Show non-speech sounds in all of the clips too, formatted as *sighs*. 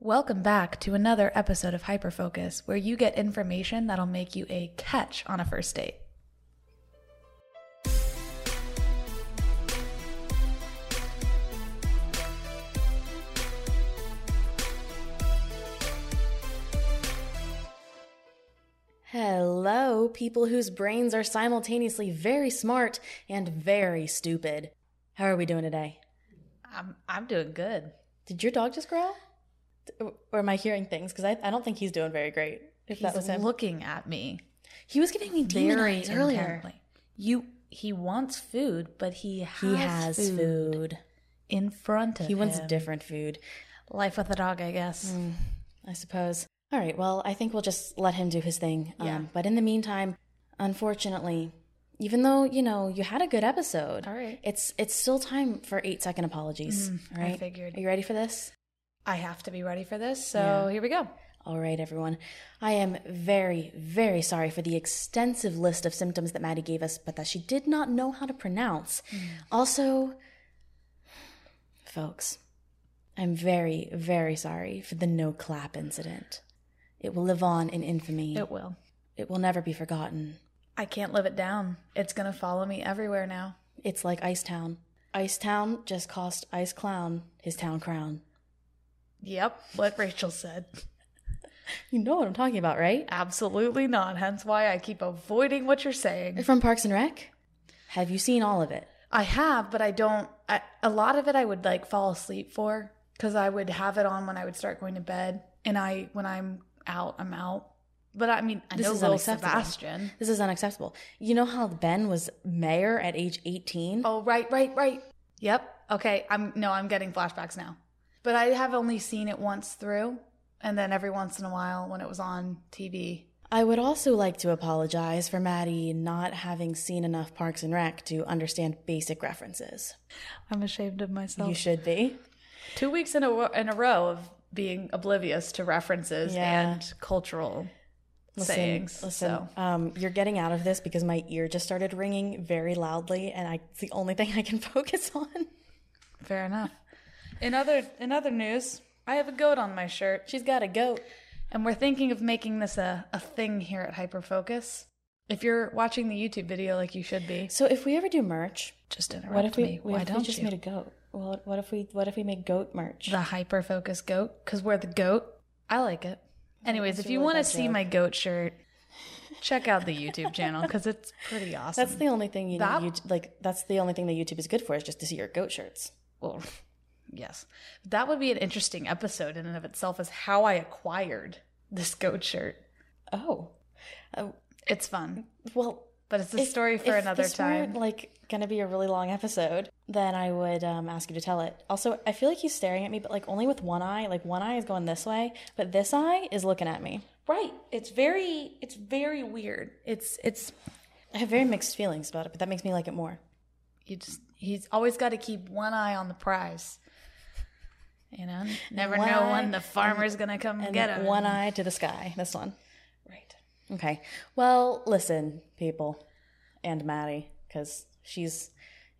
Welcome back to another episode of Hyperfocus, where you get information that'll make you a catch on a first date. Hello, people whose brains are simultaneously very smart and very stupid. How are we doing today? I'm I'm doing good. Did your dog just growl? Or am I hearing things? Because I, I don't think he's doing very great. If He's that was him. looking at me he was giving me very earlier. intently. You he wants food, but he has, He has food. in front of him. He wants different food, life with a dog, I guess. I suppose. All right, well, I think we'll just let him do his thing. Yeah. Um, but in the meantime, unfortunately, even though, you know, you had a good episode, All right. it's it's still time for eight second apologies. all I figured. Are you ready for this? I have to be ready for this, so Yeah. here we go. All right, everyone. I am very, very sorry for the extensive list of symptoms that Maddie gave us, but that she did not know how to pronounce. Mm. Also, folks, I'm very, very sorry for the no clap incident. It will live on in infamy. It will. It will never be forgotten. I can't live it down. It's gonna follow me everywhere now. It's like Ice Town. Ice Town just cost Ice Clown his town crown. Yep, what Rachel said. *laughs* You know what I'm talking about, right? Absolutely not. Hence why I keep avoiding what you're saying. From Parks and Rec? Have you seen all of it? I have, but I don't. I, a lot of it I would like fall asleep for because I would have it on when I would start going to bed, and I when I'm out, I'm out. But I mean, I This know is unacceptable. Sebastian. This is unacceptable. You know how Ben was mayor at age 18? Oh, right, right, right. Yep. Okay. I'm no, I'm getting flashbacks now. But I have only seen it once through, and then every once in a while when it was on TV. I would also like to apologize for Maddie not having seen enough Parks and Rec to understand basic references. I'm ashamed of myself. You should be. Two weeks in a in a row of being oblivious to references Yeah. and cultural Listen, sayings. listen, so um, you're getting out of this because my ear just started ringing very loudly, and I, it's the only thing I can *laughs* focus on. fair enough. In other in other news, I have a goat on my shirt. She's got a goat. And we're thinking of making this a, a thing here at Hyperfocus. If you're watching the YouTube video like you should be, So if we ever do merch, just interrupt what if we, me. we, Why if we don't just you? made a goat? Well, what if we what if we make goat merch? the Hyperfocus goat? Because we're the goat. I like it. Anyways, if you really want to see joke. my goat shirt, *laughs* check out the YouTube channel because it's pretty awesome. That's the only thing you That- need. YouTube, like that's the only thing that YouTube is good for is just to see your goat shirts. well, yes. That would be an interesting episode in and of itself is how I acquired this goat shirt. Oh. Oh, It's fun, well, but it's a if- story for if another this time. weren't, like going to be a really long episode, then I would um, ask you to tell it. Also, I feel like he's staring at me, but like only with one eye. Like one eye is going this way, but this eye is looking at me. right. It's very it's very weird. It's it's I have very mixed feelings about it, but that makes me like it more. you just he's always got to keep one eye on the prize. You know, never One know eye when the farmer's gonna come And get him. one eye to the sky. This one. right. Okay. Well, listen, people, and Maddie, because she's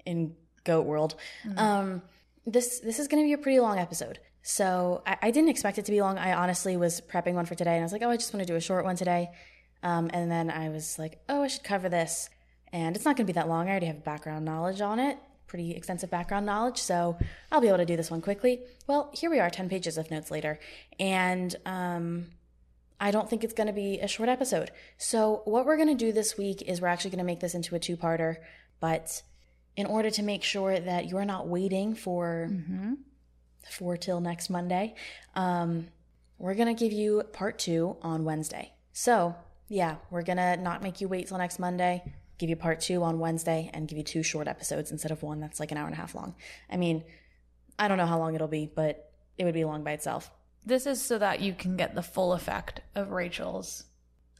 in goat world. Um, this this is going to be a pretty long episode. So I, I didn't expect it to be long. I honestly was prepping one for today, and I was like, oh, I just want to do a short one today. Um, and then I was like, oh, I should cover this, and it's not going to be that long. I already have background knowledge on it, pretty extensive background knowledge, so I'll be able to do this one quickly. Well, here we are, ten pages of notes later, and um, I don't think it's going to be a short episode. So, what we're going to do this week is we're actually going to make this into a two parter. But in order to make sure that you're not waiting for for till next Monday, um, we're going to give you part two on Wednesday. So, yeah, we're going to not make you wait till next Monday, give you part two on Wednesday, and give you two short episodes instead of one that's like an hour and a half long. I mean, I don't know how long it'll be, but it would be long by itself. This is so that you can get the full effect of Rachel's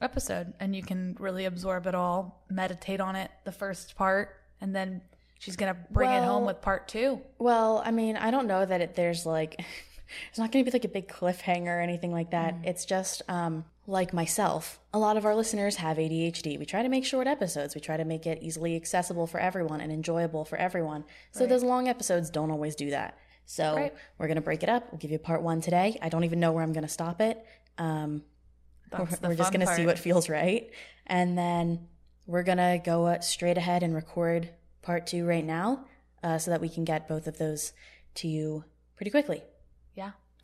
episode and you can really absorb it all, meditate on it, the first part, and then she's going to bring it home with part two. Well, I mean, I don't know that it, there's like, *laughs* it's not going to be like a big cliffhanger or anything like that. It's just um, like myself. A lot of our listeners have ADHD. We try to make short episodes. We try to make it easily accessible for everyone and enjoyable for everyone. So those long episodes don't always do that. So Right. we're going to break it up. We'll give you part one today. I don't even know where I'm going to stop it. Um, we're, we're just going to see what feels right. And then we're going to go uh, straight ahead and record part two right now uh, so that we can get both of those to you pretty quickly.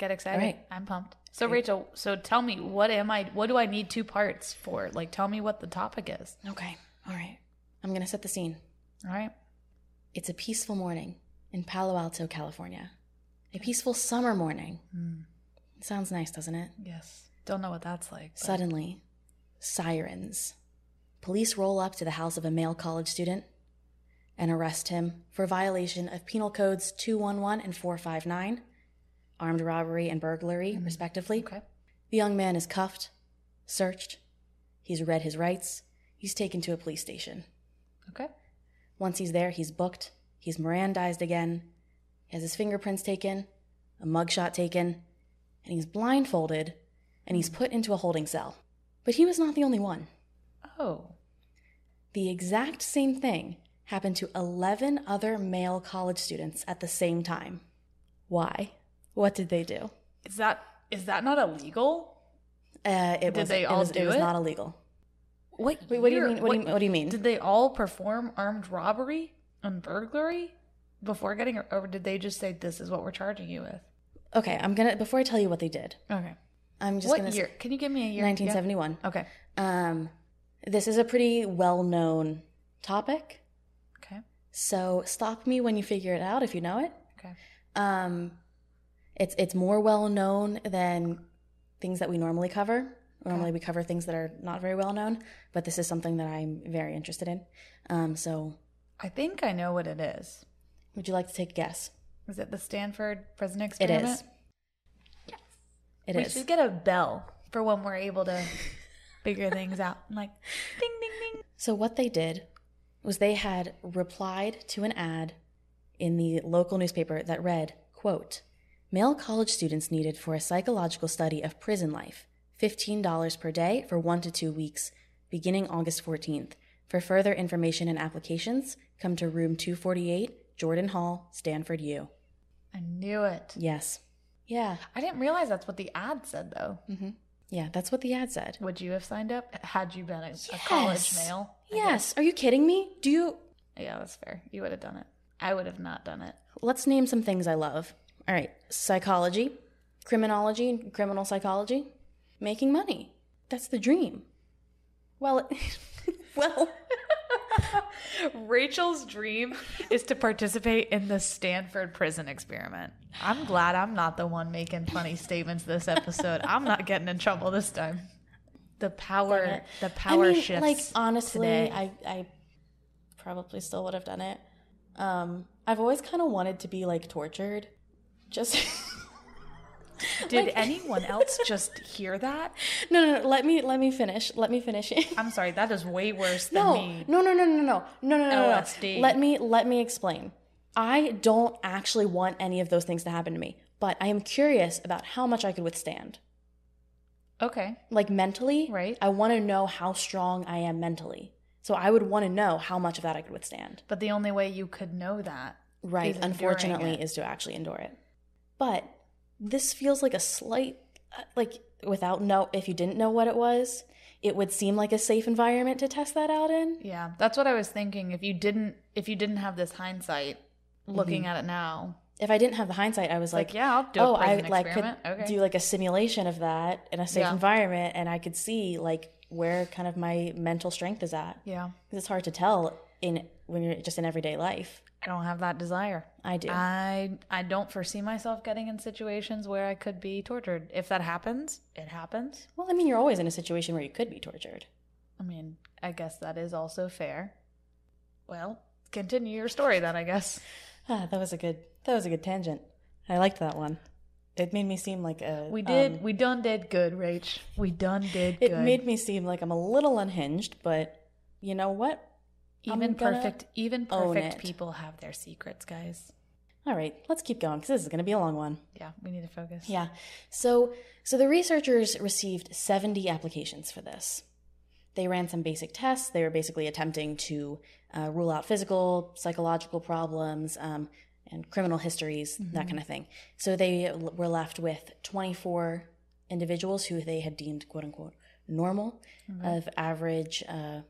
Get excited. Right. I'm pumped. So Rachel, so tell me what am I what do I need two parts for? Like tell me what the topic is. Okay. All right. I'm going to set the scene. All right? It's a peaceful morning in Palo Alto, California. A peaceful summer morning. Hmm. Sounds nice, doesn't it? Yes. Don't know what that's like. but- Suddenly, sirens. Police roll up to the house of a male college student and arrest him for violation of Penal Codes 211 and 459, armed robbery and burglary, mm-hmm. respectively. Okay. The young man is cuffed, searched, he's read his rights, he's taken to a police station. Okay. Once he's there, he's booked, he's Mirandized again, he has his fingerprints taken, a mugshot taken, and he's blindfolded and he's mm. put into a holding cell. But he was not the only one. Oh. The exact same thing happened to 11 other male college students at the same time. Why? What did they do? Is that is that not illegal? Uh, it Did was, they it all was, do it was it? not illegal. What Wait, what do you mean? What, do you, what do you mean? Did they all perform armed robbery and burglary before getting or did they just say this is what we're charging you with? okay, I'm gonna before I tell you what they did. Okay. I'm just what gonna year? Can you give me a year? 1971. Yeah. Okay. Um, this is a pretty well-known topic, Okay. so stop me when you figure it out if you know it. Okay. Um, it's it's more well known than things that we normally cover. Normally, we cover things that are not very well known, but this is something that I'm very interested in. Um, so, I think I know what it is. would you like to take a guess? Is it the Stanford prison It experiment? Yes. It we is. should get a bell for when we're able to figure things out. *laughs* Like ding ding ding. So what they did was they had replied to an ad in the local newspaper that read, quote, Male college students needed for a psychological study of prison life, $15 per day for 1 to 2 weeks, beginning August 14th. For further information and applications, come to room 248, Jordan Hall, Stanford U. I knew it. Yes. Yeah. I didn't realize that's what the ad said though. Mm-hmm. Yeah, that's what the ad said. Would you have signed up had you been a, a college male? I Yes. Are you kidding me? Do you. Yeah, that's fair. You would have done it. I would have not done it. Let's name some things I love. All right, psychology, criminology, criminal psychology, making money. That's the dream. Well, *laughs* well, *laughs* Rachel's dream is to participate in the Stanford prison experiment. I'm glad I'm not the one making funny statements this episode. I'm not getting in trouble this time. The power, the power I mean, shifts. like honestly, today. I I probably still would have done it. Um, I've always kind of wanted to be like tortured. Just. *laughs* Did like, anyone *laughs* else just hear that? No, no, no, let me let me finish. Let me finish. I'm sorry, that is way worse than no, me. No, no, no, no, no. No, no, no, LSD. no. Let me let me explain. I don't actually want any of those things to happen to me, but I am curious about how much I could withstand. Okay. Like mentally, right? I want to know how strong I am mentally. So I would want to know how much of that I could withstand. But the only way you could know that, right, unfortunately, is to actually endure it. But this feels like a slight, uh, like without know, if you didn't know what it was, it would seem like a safe environment to test that out in. Yeah, that's what I was thinking. If you didn't, if you didn't have this hindsight, looking at it now, If I didn't have the hindsight, I was like, like, yeah, I'll do oh, I like could okay. do like a simulation of that in a safe Yeah. environment, and I could see like where kind of my mental strength is at. yeah, 'Cause it's hard to tell in when you're just in everyday life. I don't have that desire. I do. I I don't foresee myself getting in situations where I could be tortured. If that happens, it happens. well, I mean, you're always in a situation where you could be tortured. I mean, I guess that is also fair. Well, continue your story then, I guess. *sighs* Ah, that was a good. That was a good tangent. I liked that one. It made me seem like a. We did. um, we done did good, Rach. We done did it good. made me seem like I'm a little unhinged, but you know what? Even perfect. Even perfect people have their secrets, guys. All right, let's keep going because this is going to be a long one. Yeah, we need to focus. Yeah. So, so the researchers received 70 applications for this. They ran some basic tests. They were basically attempting to uh, rule out physical, psychological problems, um, and criminal histories, that kind of thing. So they were left with 24 individuals who they had deemed "quote unquote" normal, of average, uh,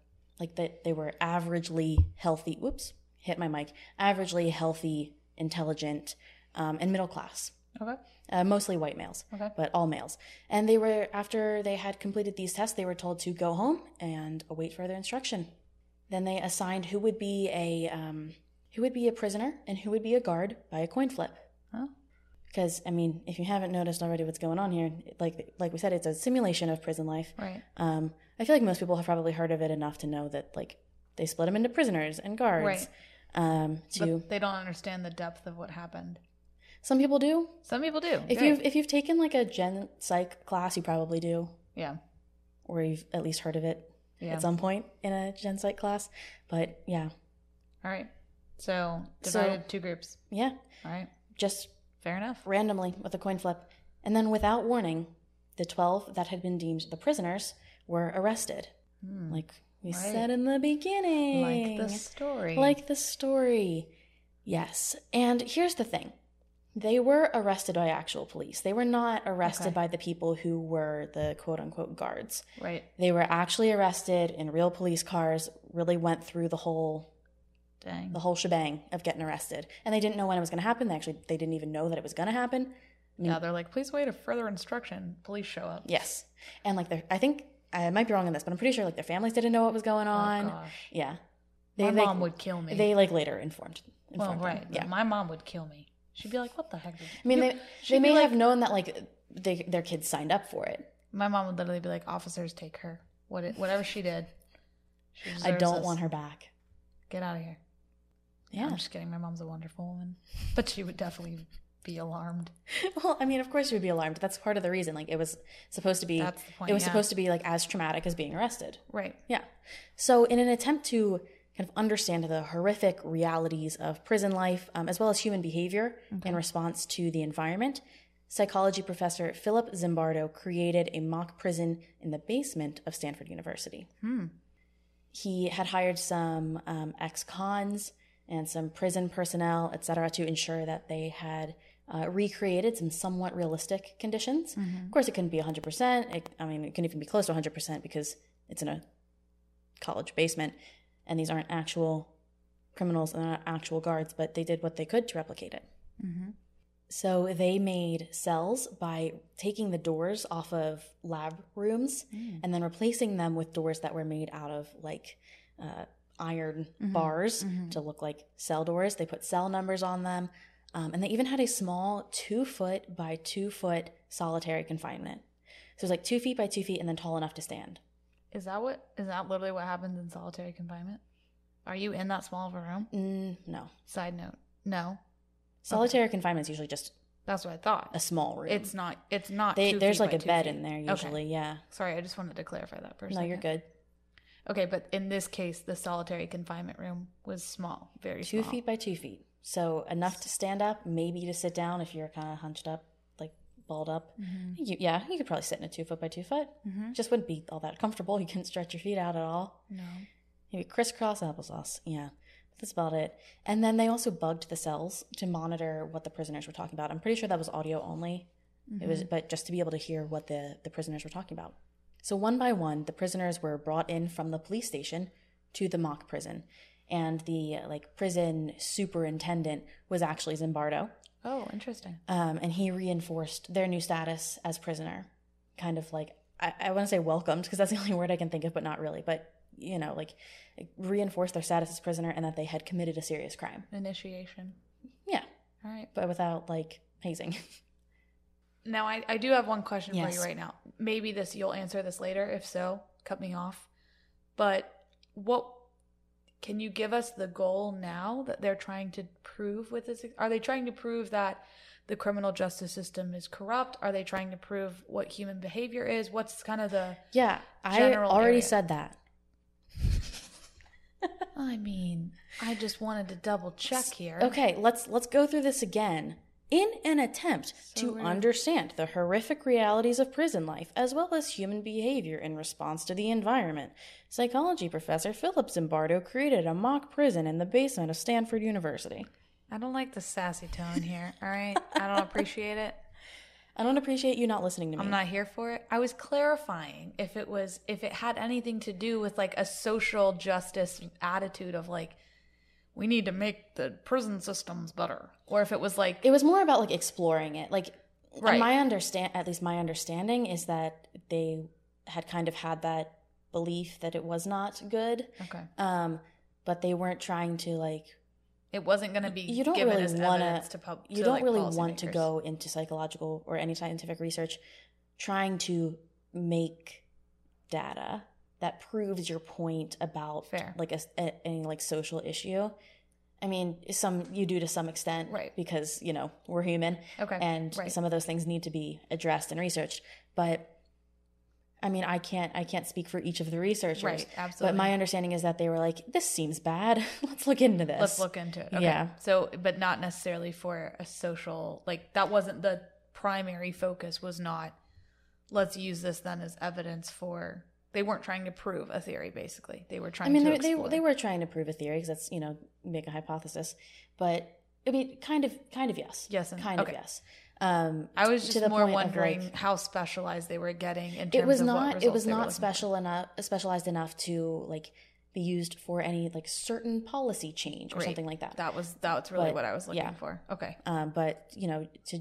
like that they were averagely healthy. Whoops, hit my mic. Averagely healthy, intelligent, um, and middle class Okay. uh, mostly white males, Okay. but all males. And they were, after they had completed these tests, they were told to go home and await further instruction. Then they assigned who would be a um, who would be a prisoner and who would be a guard by a coin flip. Oh. Because I mean, if you haven't noticed already, what's going on here, like like we said, it's a simulation of prison life. Right. Um, I feel like most people have probably heard of it enough to know that like they split them into prisoners and guards. Right. Um, to But they don't understand the depth of what happened. some people do. Some people do. If Right. you've if you've taken like a gen psych class, you probably do. yeah. or you've at least heard of it Yeah. at some point in a gen psych class. But yeah, All right. So So- divided two groups. yeah, All right. just Fair enough. randomly with a coin flip. And then without warning, the 12 that had been deemed the prisoners were arrested. Like we Hmm. Right. said in the beginning. Like the story. Like the story. Yes. And here's the thing. They were arrested by actual police. They were not arrested Okay. by the people who were the quote unquote guards. right. They were actually arrested in real police cars, really went through the whole Dang. the whole shebang of getting arrested. And they didn't know when it was going to happen. They actually they didn't even know that it was going to happen. yeah, they're like, please wait a further instruction. Police show up. Yes. And like I think I might be wrong on this, but I'm pretty sure like their families didn't know what was going oh, on. Oh yeah. My like, mom would kill me. They like later informed. well, informed them. right. Yeah. My mom would kill me. She'd be like, what the heck? Did I mean, you-" they, they may like- have known that like they, their kids signed up for it. My mom would literally be like, officers, take her. What it, whatever she did. She I don't this. want her back. Get out of here. Yeah. I'm just kidding. My mom's a wonderful woman. *laughs* But she would definitely be alarmed. *laughs* Well, I mean, of course you would be alarmed. That's part of the reason. Like it was supposed to be. That's the point, it was yeah. supposed to be like as traumatic as being arrested. Right. Yeah. So, in an attempt to kind of understand the horrific realities of prison life, um, as well as human behavior in response to the environment, psychology professor Philip Zimbardo created a mock prison in the basement of Stanford University. He had hired some um, ex cons and some prison personnel, et cetera, to ensure that they had uh, recreated some somewhat realistic conditions. Mm-hmm. Of course, it couldn't be 100%. It, I mean, it couldn't even be close to 100% because it's in a college basement and these aren't actual criminals and they're not actual guards, but they did what they could to replicate it. Mm-hmm. So they made cells by taking the doors off of lab rooms mm. and then replacing them with doors that were made out of like uh, iron mm-hmm. bars to look like cell doors. They put cell numbers on them. Um, and they even had a small two foot by two foot solitary confinement. So it was like two feet by two feet and then tall enough to stand. Is that what? Is that literally what happens in solitary confinement? Are you in that small of a room? Mm, no. Side note, no. Solitary confinement is usually just That's what I thought. a small room. It's not. It's not. they, there's like a bed feet. in there Okay. usually. Yeah. Sorry, I just wanted to clarify that a No, second. you're good. Okay, but in this case, the solitary confinement room was small, very Two small. feet by two feet. So enough to stand up, maybe to sit down if you're kind of hunched up, like balled up. Mm-hmm. You, yeah, you could probably sit in a two foot by two foot. Just wouldn't be all that comfortable. You couldn't stretch your feet out at all. No. Maybe crisscross applesauce. Yeah, that's about it. And then they also bugged the cells to monitor what the prisoners were talking about. I'm pretty sure that was audio only. It was, but just to be able to hear what the the prisoners were talking about. So one by one, the prisoners were brought in from the police station to the mock prison, and the like prison superintendent was actually Zimbardo, Oh, interesting. um, and he reinforced their new status as prisoner, kind of like I, I want to say welcomed because that's the *laughs* only word I can think of, but not really. But you know, like reinforced their status as prisoner and that they had committed a serious crime. Initiation. Yeah, All right. but without like hazing. *laughs* Now, I, I do have one question for you right now. Maybe this you'll answer this later. If so, cut me off. But what can you give us the goal now that they're trying to prove with this? Are they trying to prove that the criminal justice system is corrupt? Are they trying to prove what human behavior is? What's kind of the Yeah, I General already area. said that. *laughs* I mean, I just wanted to double check here. Okay, let's let's go through this again. In an attempt So to we're- understand the horrific realities of prison life as well as human behavior in response to the environment, psychology professor Philip Zimbardo created a mock prison in the basement of Stanford University. I don't like the sassy tone here. All right. I don't appreciate it. *laughs* I don't appreciate you not listening to me. I'm not here for it. I was clarifying if it was if it had anything to do with like a social justice attitude of like we need to make the prison systems better, or if it was like it was more about like exploring it. Like Right. my understand at least my understanding is that they had kind of had that belief that it was not good. okay, Um but they weren't trying to like it wasn't going to be you don't given really wanna, to pub. you to, don't like, really want to go into psychological or any scientific research trying to make data that proves your point about Fair. like a, a- any like social issue i mean some you do to some extent Right. because you know we're human Okay, and right. some of those things need to be addressed and researched but i mean i can't i can't speak for each of the researchers Right, Absolutely. but my understanding is that they were like this seems bad *laughs* let's look into this Let's look into it. Okay. Yeah. So, but not necessarily for a social like that wasn't the primary focus. Was not let's use this then as evidence for. They weren't trying to prove a theory. Basically, they were trying. I mean, to they, they they were trying to prove a theory because that's you know make a hypothesis, but I mean, kind of, kind of yes, Yes and- kind okay. of yes. Um, I was just more wondering like- how specialized they were getting in terms it was of not it was not special enough specialized enough to like be used for any like certain policy change or Great. something like that. That was that's really But, what I was looking yeah. for. Okay, Um, but you know to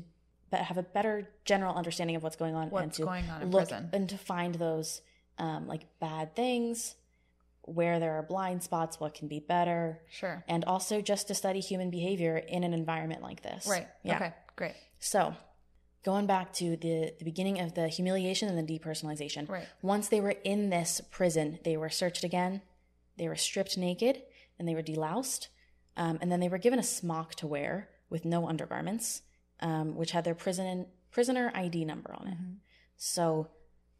have a better general understanding of what's going on and to going on in look prison. and to find those um, like bad things where there are blind spots what can be better sure. and also just to study human behavior in an environment like this. Right. Yeah. Okay. Great. So, going back to the the beginning of the humiliation and the depersonalization. Right. Once they were in this prison, they were searched again. They were stripped naked and they were deloused, um, and then they were given a smock to wear with no undergarments, um, which had their prison prisoner ID number on it. Mm-hmm. So,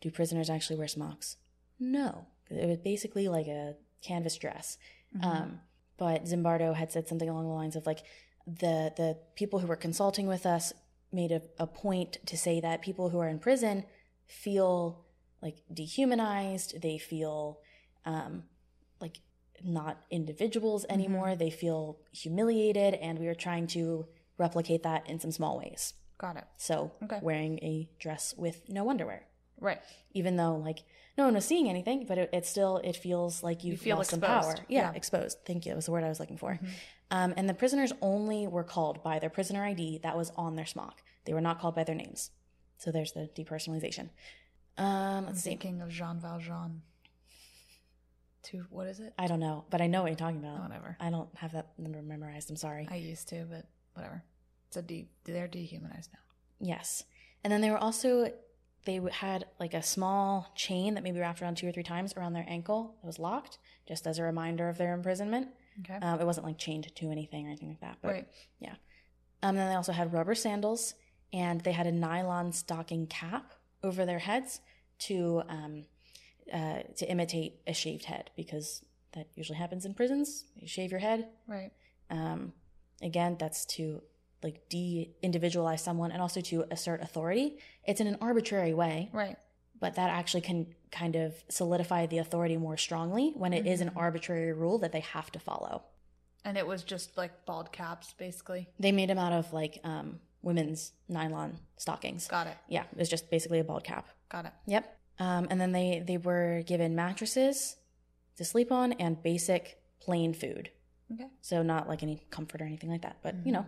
do prisoners actually wear smocks? No. It was basically like a canvas dress. Mm-hmm. Um, but Zimbardo had said something along the lines of like the the people who were consulting with us made a, a point to say that people who are in prison feel like dehumanized. They feel um, like not individuals Mm-hmm. anymore. They feel humiliated, and we were trying to replicate that in some small ways. Got it. So Okay. wearing a dress with no underwear, Right. even though like no one was seeing anything, but it, it still it feels like you've feel lost some exposed. power. Yeah, Yeah. Mm-hmm. exposed. Thank you. That was the word I was looking for. Um, and the prisoners only were called by their prisoner ID that was on their smock. They were not called by their names. So there's the depersonalization. Um, I'm let's see. thinking of Jean Valjean. To What is it? I don't know, but I know what you're talking about. Whatever. I don't have that number memorized. I'm sorry. I used to, but whatever. So de- they're dehumanized now. Yes. And then they were also they had like a small chain that maybe wrapped around two or three times around their ankle that was locked, just as a reminder of their imprisonment. Okay. Um, it wasn't like chained to anything or anything like that. But right. yeah. Um, then they also had rubber sandals and they had a nylon stocking cap over their heads to um, uh, to imitate a shaved head because that usually happens in prisons. You shave your head. Right. Um, again, that's to like de-individualize someone and also to assert authority. It's in an arbitrary way, Right. but that actually can kind of solidify the authority more strongly when it is an arbitrary rule that they have to follow. And it was just like bald caps, basically. They made them out of like um, women's nylon stockings. Got it. Yeah, it was just basically a bald cap. Got it. Yep. Um, and then they they were given mattresses to sleep on and basic plain food. Okay. So not like any comfort or anything like that, but you know,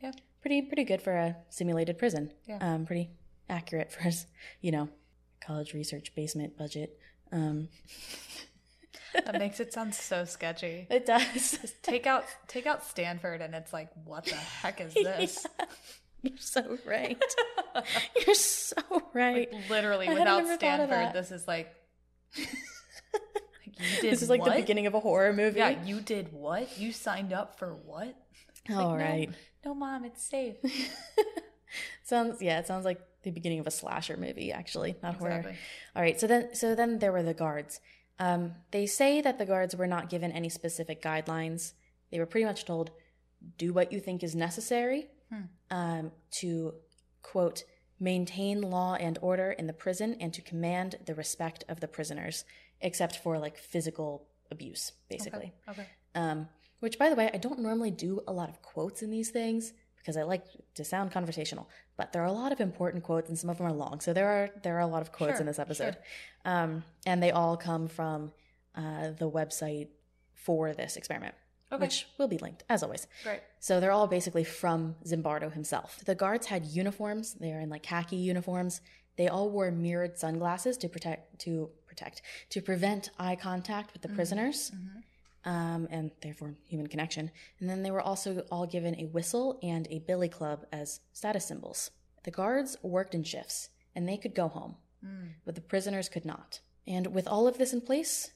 Yeah. pretty pretty good for a simulated prison. Yeah. Um, pretty accurate for his, *laughs* you know, college research basement budget. Um, *laughs* That makes it sound so sketchy. *laughs* it does. Take out take out Stanford and it's like, what the heck is this? You're so right. You're so right. Literally, I without ever thought of Stanford, this is like, like, you did this is like what? the beginning of a horror movie. Yeah, you did what? You signed up for what? All like, right. No, mom, it's safe. *laughs* Sounds yeah, it sounds like the beginning of a slasher movie, actually, not horror. All right, so then so then there were the guards. Um, they say that the guards were not given any specific guidelines. They were pretty much told, "Do what you think is necessary um, to quote maintain law and order in the prison and to command the respect of the prisoners, except for like physical abuse, basically." Okay. Um, which, by the way, I don't normally do a lot of quotes in these things because I like to sound conversational. But there are a lot of important quotes, and some of them are long. So there are there are a lot of quotes Sure, in this episode, um, and they all come from uh, the website for this experiment, Okay. which will be linked as always. Great. So they're all basically from Zimbardo himself. The guards had uniforms. They are in like khaki uniforms. They all wore mirrored sunglasses to protect to protect to prevent eye contact with the prisoners, um, and therefore human connection. And then they were also all given a whistle and a billy club as status symbols. The guards worked in shifts, and they could go home, but the prisoners could not. And with all of this in place,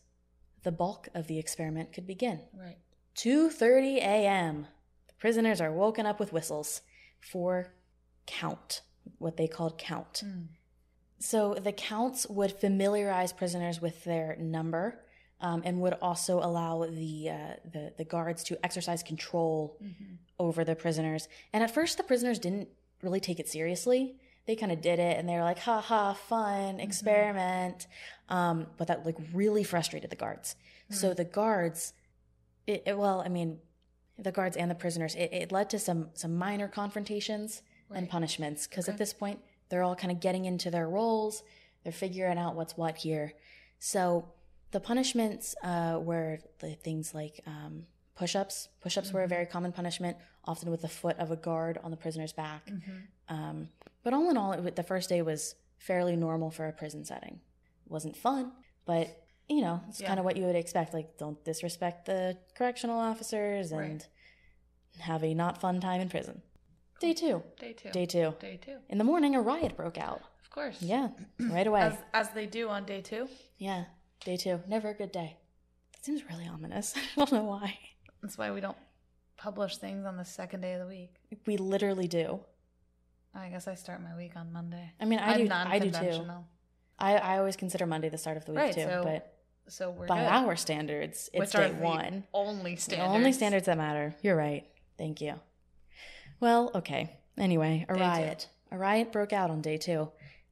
the bulk of the experiment could begin. Right. 2:30 a.m. The prisoners are woken up with whistles for count, what they called count. So the counts would familiarize prisoners with their number um, and would also allow the, uh, the the guards to exercise control over the prisoners. And at first, the prisoners didn't really take it seriously. They kind of did it, and they were like, "Ha ha, fun experiment," um, but that like really frustrated the guards. So the guards it, it- well, I mean, the guards and the prisoners, it, it led to some some minor confrontations and punishments because at this point they're all kind of getting into their roles, they're figuring out what's what here. So the punishments uh, were the things like um, push-ups. Push-ups were a very common punishment, often with the foot of a guard on the prisoner's back. Um, but all in all, it, the first day was fairly normal for a prison setting. It wasn't fun, but you know, it's kind of what you would expect. Like, don't disrespect the correctional officers and have a not fun time in prison. Day two. Day two. Day two. Day two. In the morning, a riot broke out. Of course. Yeah, *clears throat* right away. As, as they do on day two. yeah, day two. Never a good day. That seems really ominous. *laughs* I don't know why. That's why we don't publish things on the second day of the week. We literally do. I guess I start my week on Monday. I mean, I I'm do. I do too. I, I always consider Monday the start of the week Right, too. so but So we're by good. our standards, it's Which day are the one. only The standards. only standards that matter. You're right. Thank you. Well, okay. Anyway, a Day two. riot. A riot broke out on day two.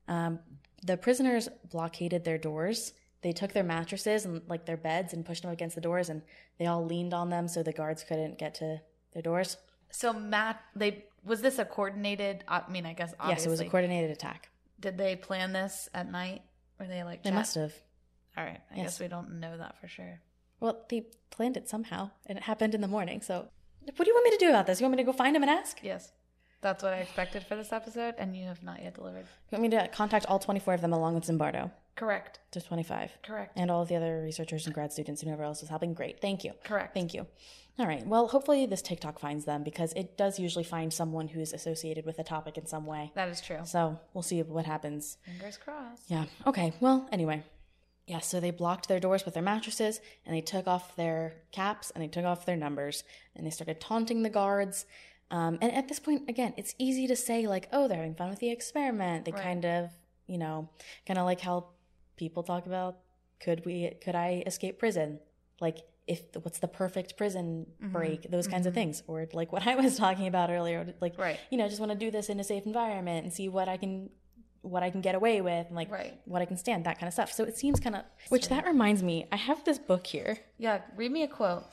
Um, the prisoners blockaded their doors. They took their mattresses and like their beds and pushed them against the doors, and they all leaned on them so the guards couldn't get to their doors. So Matt, they was this a coordinated? I mean, I guess obviously. Yes, it was a coordinated attack. Did they plan this at night? Were they like? They chat- must have. All right. I Yes. guess we don't know that for sure. Well, they planned it somehow, and it happened in the morning. So, what do you want me to do about this? You want me to go find him and ask? Yes. That's what I expected for this episode, and you have not yet delivered. You want me to contact all 24 of them along with Zimbardo? Correct. There's 25. Correct. And all of the other researchers and grad students and whoever else is helping. Great. Thank you. Correct. Thank you. All right. Well, hopefully this TikTok finds them because it does usually find someone who's associated with a topic in some way. That is true. So we'll see what happens. Fingers crossed. Yeah. Okay. Well, anyway. Yeah, so they blocked their doors with their mattresses and they took off their caps and they took off their numbers and they started taunting the guards. Um, and at this point, again, it's easy to say, like, oh, they're having fun with the experiment. They Right. kind of, you know, kind of like how people talk about could we, could I escape prison? Like, if what's the perfect prison Mm-hmm. break? Those kinds of things. Or like what *laughs* I was talking about earlier, like, Right. you know, I just want to do this in a safe environment and see what I can what I can get away with and like Right. what I can stand, that kind of stuff. So it seems kind of which that reminds me, I have this book here. Yeah, read me a quote.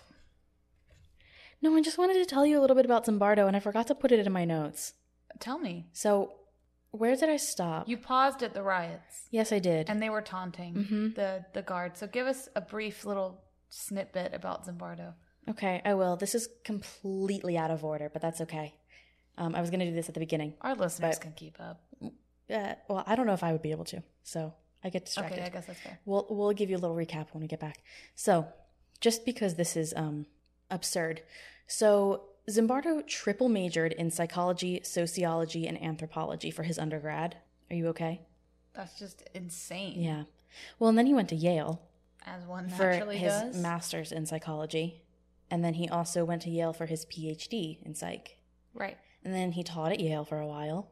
No, I just wanted to tell you a little bit about Zimbardo and I forgot to put it in my notes. Tell me. So where did I stop? You paused at the riots, yes, I did. and they were taunting Mhm. the the guards. So give us a brief little snippet about Zimbardo. okay, I will. This is completely out of order, but that's okay. Um, I was going to do this at the beginning. Our listeners But- can keep up. Uh, well, I don't know if I would be able to. So I get distracted. Okay, I guess that's fair. We'll we'll give you a little recap when we get back. So, just because this is um absurd. So, Zimbardo triple majored in psychology, sociology, and anthropology for his undergrad. Are you okay? That's just insane. Yeah. Well, and then he went to Yale As one for his does. master's in psychology, and then he also went to Yale for his PhD in psych. right. And then he taught at Yale for a while,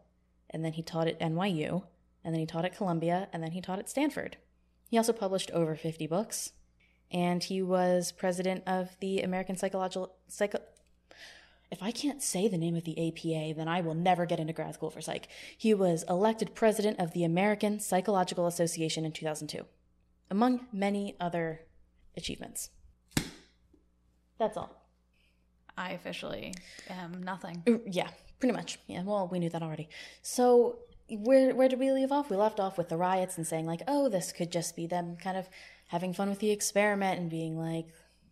and then he taught at NYU, and then he taught at Columbia, and then he taught at Stanford. He also published over 50 books, and he was president of the American Psychological Psycho If I can't say the name of the APA, then I will never get into grad school for psych. He was elected president of the American Psychological Association in 2002, among many other achievements. That's all. I officially am nothing. Uh, Yeah, pretty much. Yeah, well, we knew that already. So, where where did we leave off? We left off with the riots and saying like, "Oh, this could just be them kind of having fun with the experiment and being like,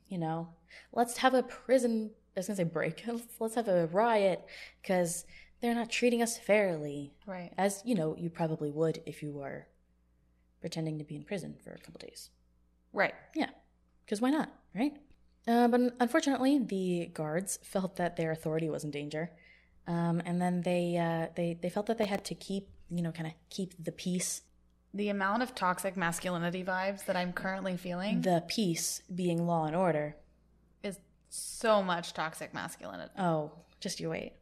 you know, let's have a prison I was going to say break. *laughs* Let's, have a riot cuz they're not treating us fairly." Right. As, you know, you probably would if you were pretending to be in prison for a couple days. Right. Yeah, because why not, right? Uh, but unfortunately, the guards felt that their authority was in danger, um, and then they uh, they they felt that they had to keep you know kind of keep the peace. The amount of toxic masculinity vibes that I'm currently feeling The peace being law and order. is so much toxic masculinity. Oh, just you wait,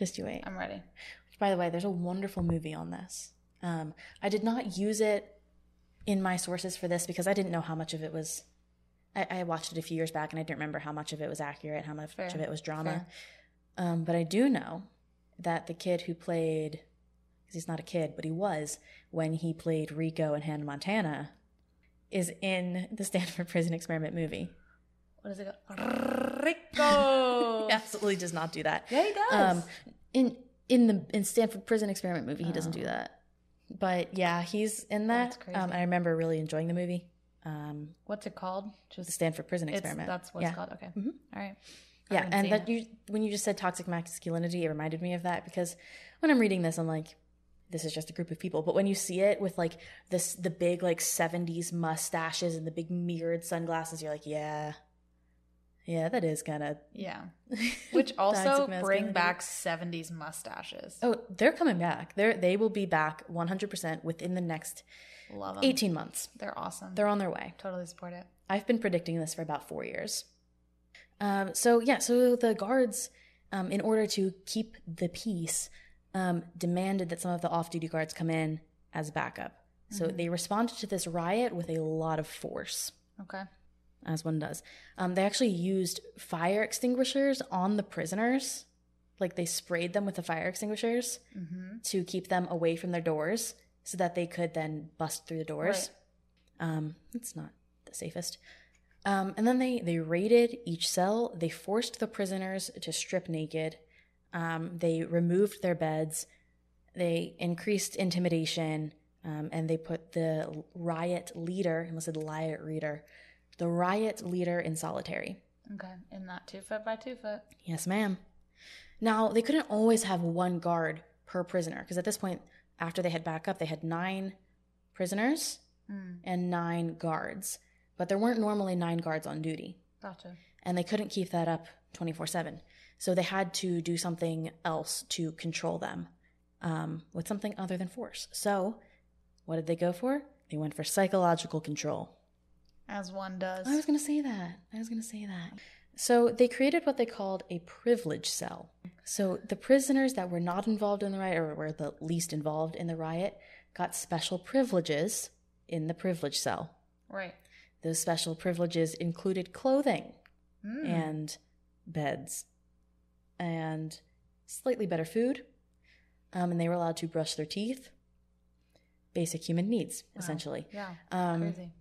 just you wait. I'm ready. Which, By the way, there's a wonderful movie on this. Um, I did not use it in my sources for this because I didn't know how much of it was. I, I watched it a few years back and I didn't remember how much of it was accurate, how much Fair. of it was drama. Um, but I do know that the kid who played, because he's not a kid, but he was when he played Rico in Hannah Montana, is in the *laughs* Stanford Prison Experiment movie. What is it called? Rico. *laughs* He absolutely does not do that. Yeah, he does. Um, in in the in Stanford Prison Experiment movie, he doesn't do that. But yeah, he's in that. Oh. That's crazy. Um, I remember really enjoying the movie. Um, What's it called? the Stanford Prison Experiment. that's what yeah. it's called. Okay. Mhm. All right. I Yeah, and that it. you when you just said toxic masculinity, it reminded me of that because when I'm reading this, I'm like, this is just a group of people. But when you see it with like this, the big like '70s mustaches and the big mirrored sunglasses, you're like, yeah, yeah, that is kind of. Yeah. *laughs* Which also bring back 70s mustaches. Oh, they're coming back. They're they will be back 100 percent within the next Love them. 18 months. They're awesome. They're on their way. totally support it. I've been predicting this for about four years. Um, so yeah, so the guards, um, in order to keep the peace, um, demanded that some of the off-duty guards come in as backup. So they responded to this riot with a lot of force, Okay. as one does. Um, they actually used fire extinguishers on the prisoners, like they sprayed them with the fire extinguishers Mm-hmm. to keep them away from their doors, so that they could then bust through the doors. Um, it's not the safest. Um, and then they they raided each cell. They forced the prisoners to strip naked. Um, they removed their beds. They increased intimidation, um, and they put the riot leader, I almost said riot leader, the riot leader in solitary. Okay. In that two foot by two foot. Yes, ma'am. Now, they couldn't always have one guard per prisoner because at this point, after they had back up, they had nine prisoners Mm, and nine guards. But there weren't normally nine guards on duty, gotcha. and they couldn't keep that up 24 7. So they had to do something else to control them um, with something other than force. So, what did they go for? They went for psychological control. As one does. I was going to say that. I was going to say that. So they created what they called a privilege cell. So the prisoners that were not involved in the riot or were the least involved in the riot got special privileges in the privilege cell. right. Those special privileges included clothing Mm. and beds and slightly better food. Um, and they were allowed to brush their teeth. Basic human needs, Wow. essentially. Yeah. Um, Crazy.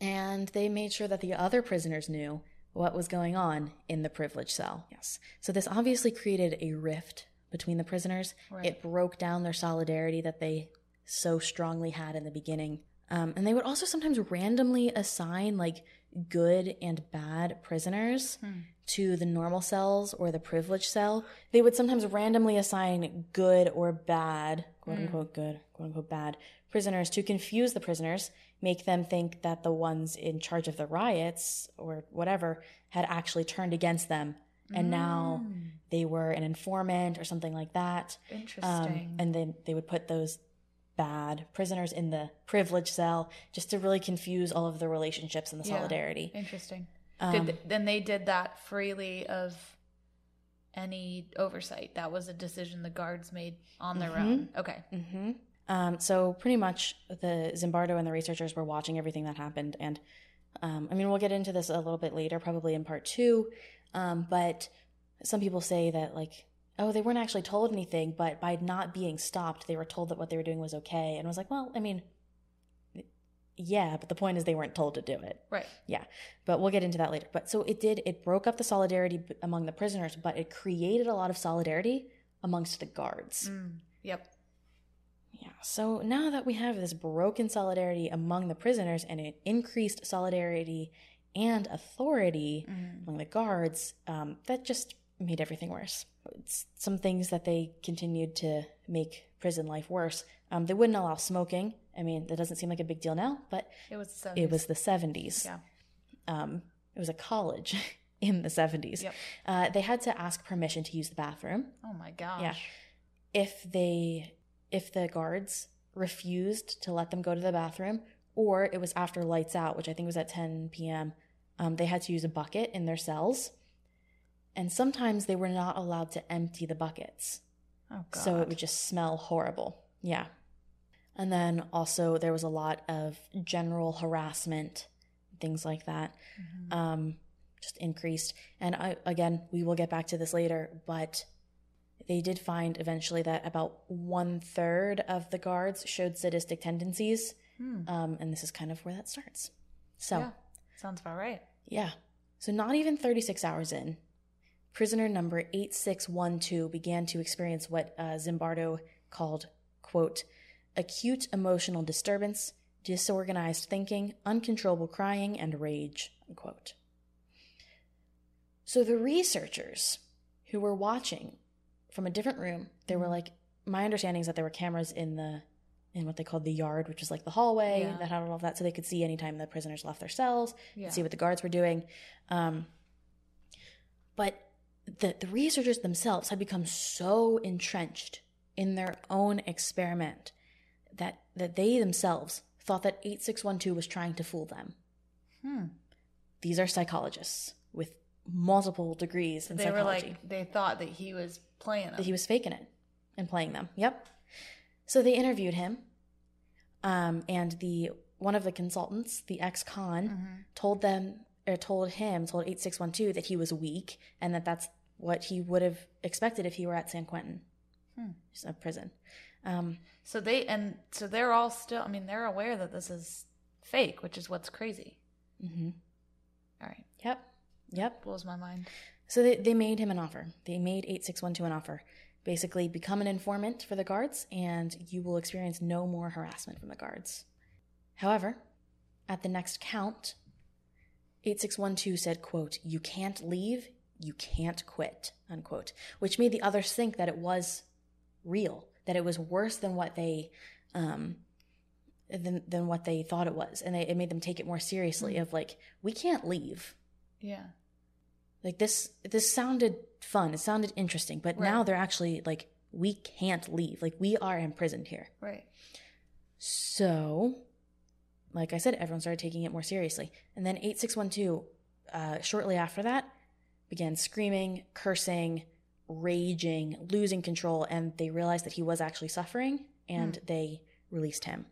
and they made sure that the other prisoners knew what was going on in the privilege cell. Yes. So this obviously created a rift between the prisoners. Right. It broke down their solidarity that they so strongly had in the beginning. Um, and they would also sometimes randomly assign like good and bad prisoners Hmm. To the normal cells or the privilege cell. They would sometimes randomly assign good or bad, quote unquote good, quote unquote bad prisoners to confuse the prisoners, make them think that the ones in charge of the riots or whatever had actually turned against them. And now they were an informant or something like that. Interesting. Um, and then they would put those bad prisoners in the privilege cell just to really confuse all of the relationships and the Yeah. solidarity. Interesting. Um, did then they did that freely of any oversight. That was a decision the guards made on their own. Okay. hmm Um, so pretty much the Zimbardo and the researchers were watching everything that happened, and um, I mean we'll get into this a little bit later, probably in part two. Um, but some people say that like, oh, they weren't actually told anything, but by not being stopped, they were told that what they were doing was okay, and I was like, well, I mean, yeah, but the point is they weren't told to do it. Right. Yeah, but we'll get into that later. But so it did, it broke up the solidarity among the prisoners, but it created a lot of solidarity amongst the guards. Mm. Yep. Yeah, so now that we have this broken solidarity among the prisoners and an increased solidarity and authority Mm. among the guards, um, that just made everything worse. It's some things that they continued to make prison life worse. Um, they wouldn't allow smoking. I mean, that doesn't seem like a big deal now, but It was the 70s. it was the 70s. Yeah. Um, it was a college *laughs* in the 70s. Yep. Uh, they had to ask permission to use the bathroom. Oh my gosh. Yeah. If they, if the guards refused to let them go to the bathroom, or it was after lights out, which I think was at 10 p.m., um, they had to use a bucket in their cells. And sometimes they were not allowed to empty the buckets. Oh god. So it would just smell horrible. Yeah. And then also there was a lot of general harassment, things like that, Mhm. um, just increased. And I, again, we will get back to this later, but they did find eventually that about one third of the guards showed sadistic tendencies. Hmm. Um, and this is kind of where that starts. So, Yeah. Sounds about right. yeah. So, not even 36 hours in, prisoner number 8612 began to experience what uh, Zimbardo called, quote, acute emotional disturbance, disorganized thinking, uncontrollable crying, and rage, unquote. So, the researchers who were watching from a different room, they were like, my understanding is that there were cameras in the in what they called the yard, which is like the hallway Yeah. that had all of that, so they could see anytime the prisoners left their cells, Yeah. see what the guards were doing. Um, but the the researchers themselves had become so entrenched in their own experiment that that they themselves thought that 8612 was trying to fool them. Hmm. These are psychologists with multiple degrees in They psychology were like they thought that he was playing them. that he was faking it and playing them. Yep. So they interviewed him, um, and the one of the consultants, the ex-con, Mhm. told them or told him, told eight six one two that he was weak and that that's what he would have expected if he were at San Quentin, Hmm. a prison. Um, So they and so they're all still. I mean, they're aware that this is fake, which is what's crazy. Mm-hmm. All right, Yep. Yep. blows my mind. So they, they made him an offer. They made 8612 an offer. Basically, become an informant for the guards, and you will experience no more harassment from the guards. However, at the next count, 8612 said, quote, You can't leave. you can't quit, unquote, which made the others think that it was real, that it was worse than what they, um, than, than what they thought it was. And they, it made them take it more seriously of like, we can't leave. Yeah. Like this, this sounded fun. It sounded interesting, but now they're actually like, we can't leave. Like we are imprisoned here. Right. So, like I said, everyone started taking it more seriously. And then 8612, uh, shortly after that, began screaming, cursing, raging, losing control, and they realized that he was actually suffering and they released him.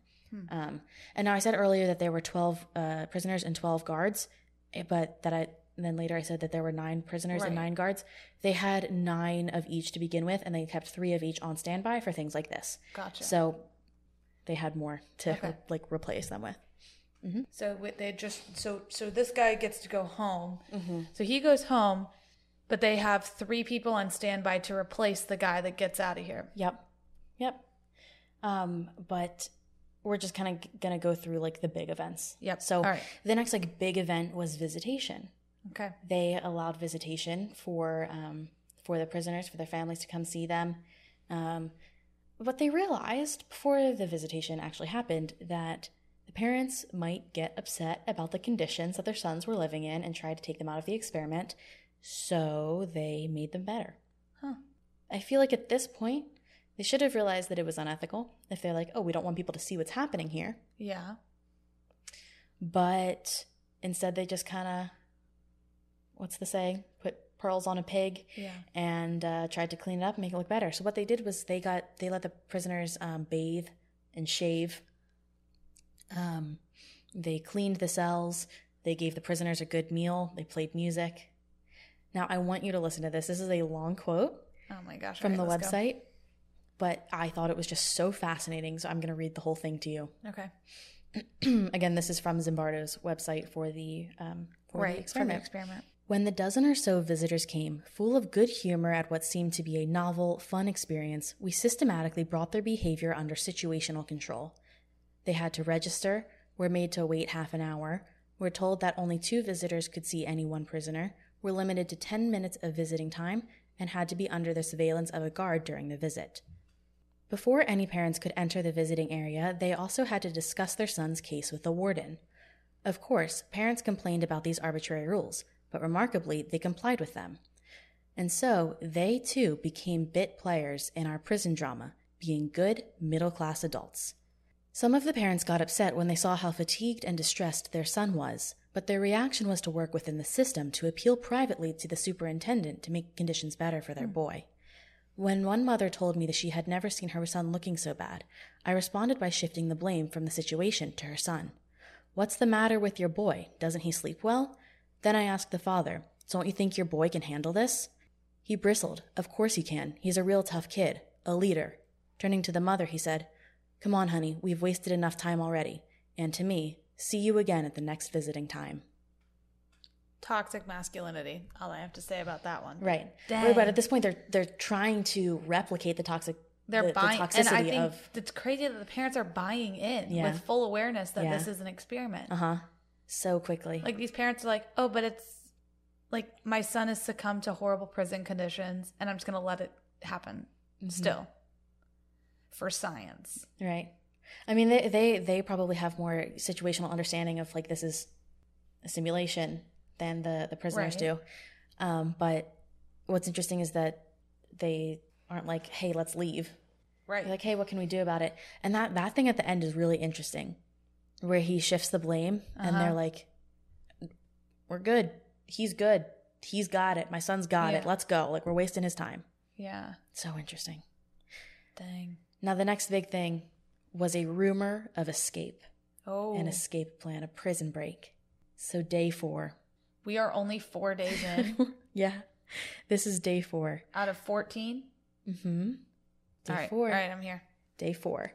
Um, and now I said earlier that there were 12 uh, prisoners and 12 guards, eh, but that I. Then later I said that there were nine prisoners and nine guards. They had nine of each to begin with, and they kept three of each on standby for things like this. Gotcha. So they had more to Okay. like replace them with. So wi- they just so so this guy gets to go home. Mm-hmm. So he goes home, but they have three people on standby to replace the guy that gets out of here. Yep. Yep. Um, but we're just kind of gonna go through like the big events. Yep. So right. the next like big event was visitation. Okay. They allowed visitation for um, for the prisoners for their families to come see them. Um, but they realized before the visitation actually happened that the parents might get upset about the conditions that their sons were living in and try to take them out of the experiment. So they made them better. Huh. I feel like at this point, they should have realized that it was unethical. If they're like, oh, we don't want people to see what's happening here. Yeah. But instead, they just kind of, what's the saying? Put pearls on a pig Yeah. and uh, tried to clean it up and make it look better. So what they did was they got they let the prisoners um, bathe and shave. Um, they cleaned the cells. They gave the prisoners a good meal. They played music. Now I want you to listen to this. This is a long quote Oh my gosh. from All the right, let's go. website, but I thought it was just so fascinating. So I'm going to read the whole thing to you. Okay. *clears throat* Again, this is from Zimbardo's website for the um, for Right. The experiment. experiment. When the dozen or so visitors came, full of good humor at what seemed to be a novel, fun experience, we systematically brought their behavior under situational control. They had to register, were made to wait half an hour, were told that only two visitors could see any one prisoner, were limited to 10 minutes of visiting time, and had to be under the surveillance of a guard during the visit. Before any parents could enter the visiting area, they also had to discuss their son's case with the warden. Of course, parents complained about these arbitrary rules, but remarkably, they complied with them. And so, they too became bit players in our prison drama, being good, middle class adults. Some of the parents got upset when they saw how fatigued and distressed their son was, but their reaction was to work within the system to appeal privately to the superintendent to make conditions better for their hmm. boy. When one mother told me that she had never seen her son looking so bad, I responded by shifting the blame from the situation to her son. What's the matter with your boy? Doesn't he sleep well? Then I asked the father, Don't you think your boy can handle this? He bristled. Of course he can. He's a real tough kid. A leader. Turning to the mother, he said, Come on, honey, we've wasted enough time already. And to me, see you again at the next visiting time. Toxic masculinity. All I have to say about that one. Right. Dang. But at this point, they're they're trying to replicate the toxic, They're the, the buying, toxicity and I think of it's crazy that the parents are buying in Yeah. with full awareness that Yeah. this is an experiment. uh huh so quickly. Like these parents are like, oh, but it's like my son has succumbed to horrible prison conditions, and I'm just gonna let it happen Mm-hmm. still for science. Right. I mean, they, they they probably have more situational understanding of like this is a simulation than the the prisoners Right. do. Um, but what's interesting is that they aren't like, "Hey, let's leave." Right. They're like, "Hey, what can we do about it?" And that that thing at the end is really interesting, where he shifts the blame, and Uh-huh. they're like, "We're good. He's good. He's got it. My son's got it. Let's go." Like we're wasting his time. yeah. So interesting. Dang. Now the next big thing was a rumor of escape. Oh, an escape plan, a prison break. So day four. we are only four days in *laughs* yeah. This is day four. out of 14. Mm-hmm. Day All right. four. All right, I'm here. Day four.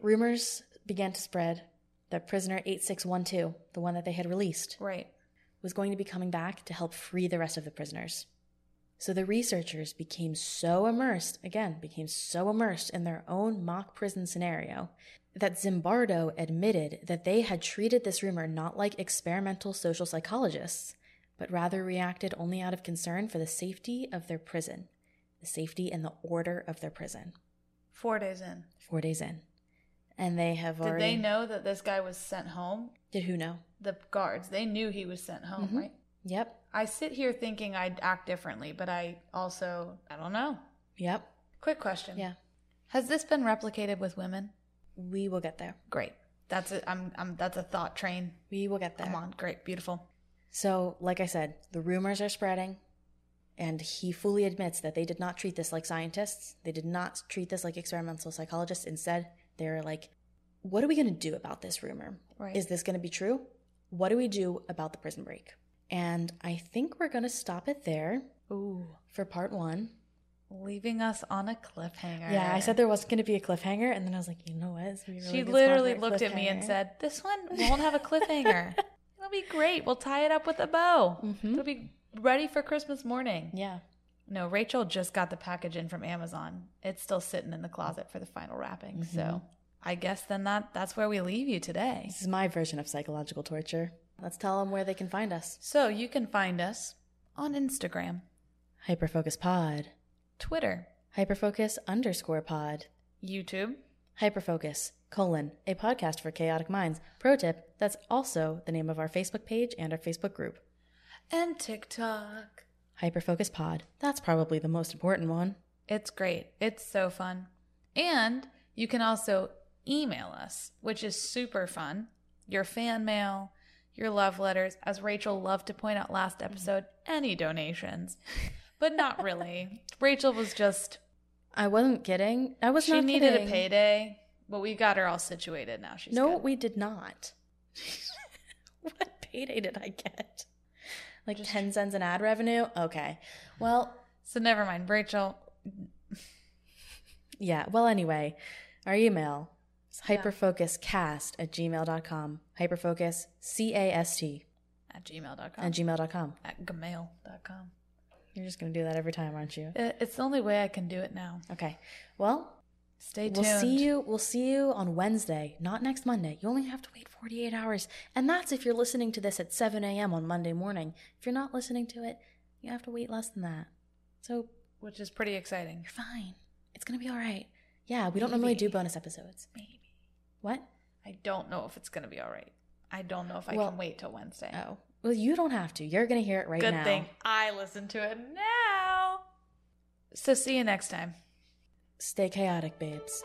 Rumors began to spread that prisoner 8612, the one that they had released, Right. was going to be coming back to help free the rest of the prisoners. So the researchers became so immersed, again, became so immersed in their own mock prison scenario that Zimbardo admitted that they had treated this rumor not like experimental social psychologists, but rather reacted only out of concern for the safety of their prison, the safety and the order of their prison. Four days in. Four days in. And they have already Did already. they know that this guy was sent home? Did who know? The guards. They knew he was sent home, Mhm. right? Yep. I sit here thinking I'd act differently, but I also I don't know. Yep. Quick question. Yeah. Has this been replicated with women? We will get there. Great. That's it. I'm I'm that's a thought train. We will get there. Come on. Great. Beautiful. So, like I said, the rumors are spreading, and he fully admits that they did not treat this like scientists. They did not treat this like experimental psychologists. Instead, they're like, what are we going to do about this rumor? Right. Is this going to be true? What do we do about the prison break? And I think we're going to stop it there Ooh. for part one. Leaving us on a cliffhanger. Yeah, I said there wasn't going to be a cliffhanger, and then I was like, you know what? It's gonna be a really She literally looked at me and said, "This one won't have a cliffhanger. *laughs* It'll be great. We'll tie it up with a bow. Mhm. It'll be ready for Christmas morning." Yeah. No, Rachel just got the package in from Amazon. It's still sitting in the closet for the final wrapping. So, I guess then that that's where we leave you today. This is my version of psychological torture. Let's tell them where they can find us. So, you can find us on Instagram, Hyperfocus Pod. Twitter, Hyperfocus underscore pod. YouTube, Hyperfocus, colon, a podcast for chaotic minds. Pro tip, that's also the name of our Facebook page and our Facebook group. and TikTok. Hyperfocus Pod, that's probably the most important one. It's great. It's so fun. And you can also email us, which is super fun. Your fan mail, your love letters, as Rachel loved to point out last mm-hmm. episode, any donations. But not really. *laughs* Rachel was just I wasn't kidding. I was she not She needed kidding. a payday, but we got her all situated now. She's no, good. we did not. *laughs* what payday did I get? Like just... 10 cents in ad revenue? Okay. Well, So never mind, Rachel. *laughs* yeah. Well, anyway, our email Yeah. hyperfocuscast at gmail.com. Hyperfocus, C A S T, At gmail.com. at gmail.com. at gmail.com. You're just going to do that every time, aren't you? Uh, It's the only way I can do it now. Okay. Well, Stay tuned. we'll see you. We'll see you on Wednesday, not next Monday. You only have to wait 48 hours, and that's if you're listening to this at 7 a.m. on Monday morning. If you're not listening to it, you have to wait less than that. So Which is pretty exciting. you're fine. It's gonna be all right. Yeah, we don't normally do bonus episodes. Maybe. What? I don't know if it's going to be all right. I don't know if I Well- can wait till Wednesday. Oh, well, you don't have to. You're gonna hear it right Good now. Good thing I listen to it now. So see you next time. Stay chaotic, babes.